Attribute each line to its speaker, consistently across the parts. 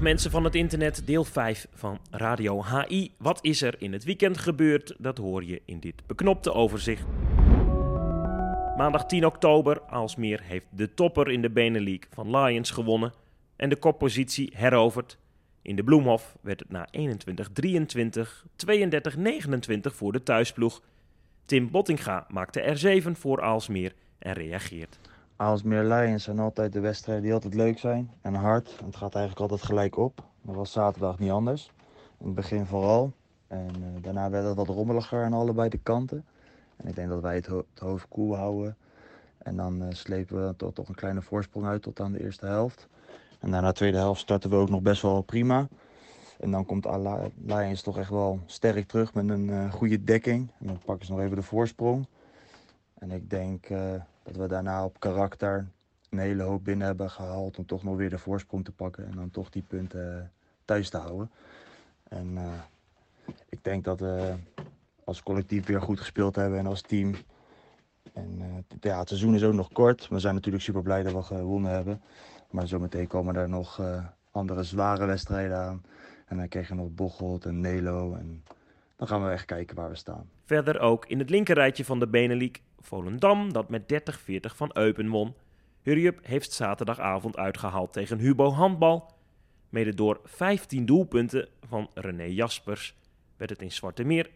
Speaker 1: mensen van het internet, deel 5 van Radio HI. Wat is er in het weekend gebeurd? Dat hoor je in dit beknopte overzicht. Maandag 10 oktober, Aalsmeer heeft de topper in de Benelink van Lions gewonnen en de koppositie heroverd. In de Bloemhof werd het na 21-23, 32-29 voor de thuisploeg. Tim Bottinga maakte er 7 voor Aalsmeer en reageert.
Speaker 2: Aalsmeer Lions zijn altijd de wedstrijden die altijd leuk zijn en hard. Het gaat eigenlijk altijd gelijk op. Dat was zaterdag niet anders. In het begin vooral. En uh, daarna werd het wat rommeliger aan allebei de kanten. En ik denk dat wij het, het hoofd koel houden. En dan uh, slepen we toch, toch een kleine voorsprong uit tot aan de eerste helft. En daarna de tweede helft starten we ook nog best wel prima. En dan komt Lions toch echt wel sterk terug met een uh, goede dekking. En dan pakken ze nog even de voorsprong. En ik denk dat we daarna op karakter een hele hoop binnen hebben gehaald om toch nog weer de voorsprong te pakken. En dan toch die punten thuis te houden. En uh, ik denk dat we als collectief weer goed gespeeld hebben en als team. En ja, het seizoen is ook nog kort. We zijn natuurlijk super blij dat we gewonnen hebben. Maar zometeen komen er nog andere zware wedstrijden aan. En dan krijg je nog Bocholt en Nelo. En dan gaan we echt kijken waar we staan.
Speaker 1: Verder ook in het linkerrijtje van de Benelink Volendam, dat met 30-40 van Eupen won. Hurriup heeft zaterdagavond uitgehaald tegen Hubo Handbal. Mede door 15 doelpunten van René Jaspers werd het in Zwarte Meer 43-28.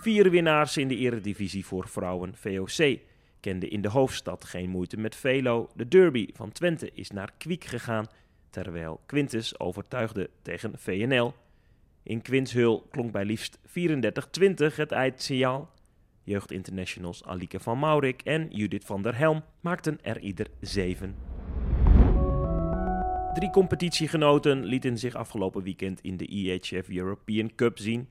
Speaker 1: Vier winnaars in de eredivisie voor vrouwen VOC kende in de hoofdstad geen moeite met Velo. De derby van Twente is naar Kwiek gegaan, terwijl Quintus overtuigde tegen VNL. In Quinshul klonk bij liefst 34-20 het eindsignaal. Jeugdinternationals Alike van Maurik en Judith van der Helm maakten er ieder zeven. Drie competitiegenoten lieten zich afgelopen weekend in de IHF European Cup zien.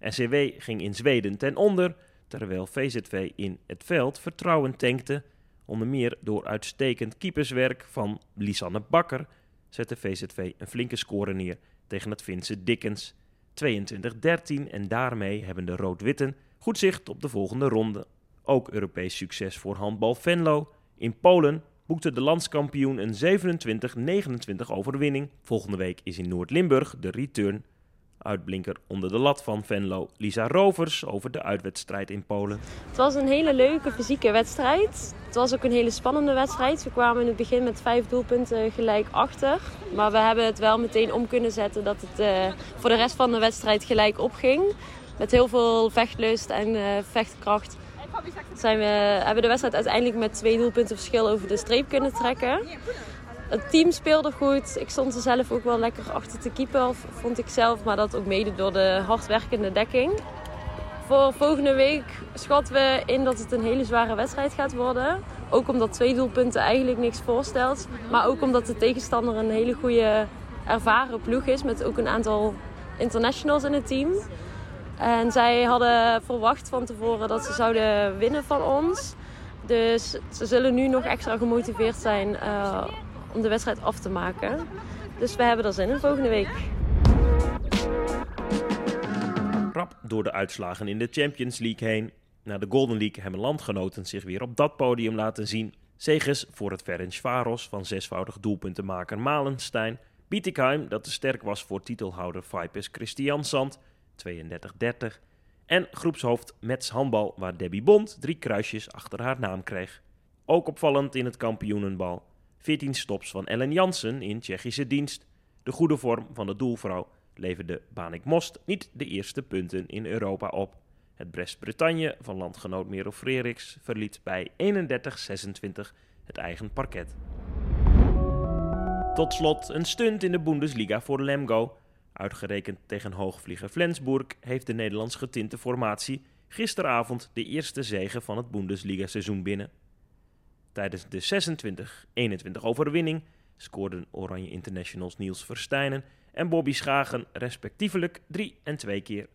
Speaker 1: SCW ging in Zweden ten onder terwijl VZV in het veld vertrouwen tankte. Onder meer door uitstekend keeperswerk van Lisanne Bakker zette VZV een flinke score neer tegen het Finse Dickens. 22-13 en daarmee hebben de Rood-Witten goed zicht op de volgende ronde. Ook Europees succes voor handbal Venlo. In Polen boekte de landskampioen een 27-29 overwinning. Volgende week is in Noord-Limburg de return Uitblinker onder de lat van Venlo, Lisa Rovers, over de uitwedstrijd in Polen.
Speaker 3: Het was een hele leuke fysieke wedstrijd. Het was ook een hele spannende wedstrijd. We kwamen in het begin met vijf doelpunten gelijk achter. Maar we hebben het wel meteen om kunnen zetten dat het uh, voor de rest van de wedstrijd gelijk opging. Met heel veel vechtlust en uh, vechtkracht zijn we, hebben we de wedstrijd uiteindelijk met twee doelpunten verschil over de streep kunnen trekken. Het team speelde goed. Ik stond er zelf ook wel lekker achter te keeper, vond ik zelf. Maar dat ook mede door de hardwerkende dekking. Voor volgende week schatten we in dat het een hele zware wedstrijd gaat worden. Ook omdat twee doelpunten eigenlijk niks voorstelt. Maar ook omdat de tegenstander een hele goede ervaren ploeg is. Met ook een aantal internationals in het team. En zij hadden verwacht van tevoren dat ze zouden winnen van ons. Dus ze zullen nu nog extra gemotiveerd zijn uh, om de wedstrijd af te maken. Dus we hebben er zin in volgende week.
Speaker 1: Rap door de uitslagen in de Champions League heen. Na de Golden League hebben landgenoten zich weer op dat podium laten zien. Zeges voor het Ferencvaros van zesvoudig doelpuntenmaker Malenstein. Bietigheim, dat te sterk was voor titelhouder Vipers Christiansand, 32-30. En groepshoofd Mets Handbal, waar Debbie Bond drie kruisjes achter haar naam kreeg. Ook opvallend in het kampioenenbal. 14 stops van Ellen Jansen in Tsjechische dienst. De goede vorm van de doelvrouw leverde Banik Most niet de eerste punten in Europa op. Het Brest-Bretagne van landgenoot Merel Freriks verliet bij 31-26 het eigen parket. Tot slot een stunt in de Bundesliga voor Lemgo. Uitgerekend tegen hoogvlieger Flensburg heeft de Nederlands getinte formatie gisteravond de eerste zege van het Bundesliga-seizoen binnen. Tijdens de 26-21 overwinning scoorden Oranje Internationals Niels Verstijnen en Bobby Schagen respectievelijk 3 en 2 keer.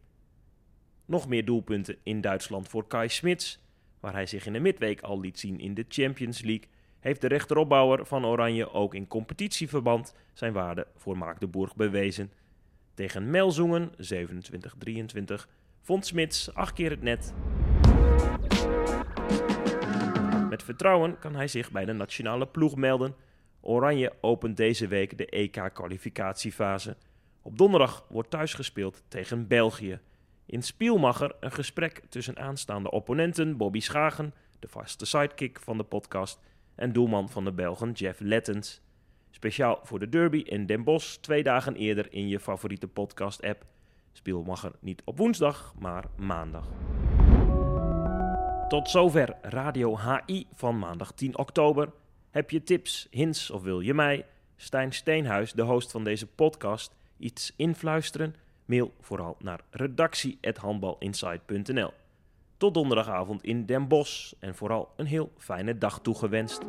Speaker 1: Nog meer doelpunten in Duitsland voor Kai Smits, waar hij zich in de midweek al liet zien in de Champions League, heeft de rechteropbouwer van Oranje ook in competitieverband zijn waarde voor Maagdenburg bewezen. Tegen Melzoenen 27-23 vond Smits acht keer het net Met vertrouwen kan hij zich bij de nationale ploeg melden. Oranje opent deze week de EK-kwalificatiefase. Op donderdag wordt thuis gespeeld tegen België. In Spielmacher een gesprek tussen aanstaande opponenten Bobby Schagen, de vaste sidekick van de podcast, en doelman van de Belgen Jeff Lettens. Speciaal voor de derby in Den Bosch, twee dagen eerder in je favoriete podcast-app. Spielmacher niet op woensdag, maar maandag. Tot zover Radio HI van maandag 10 oktober. Heb je tips, hints of wil je mij, Stijn Steenhuis, de host van deze podcast, iets influisteren? Mail vooral naar redactie.handbalinsight.nl. Tot donderdagavond in Den Bosch en vooral een heel fijne dag toegewenst.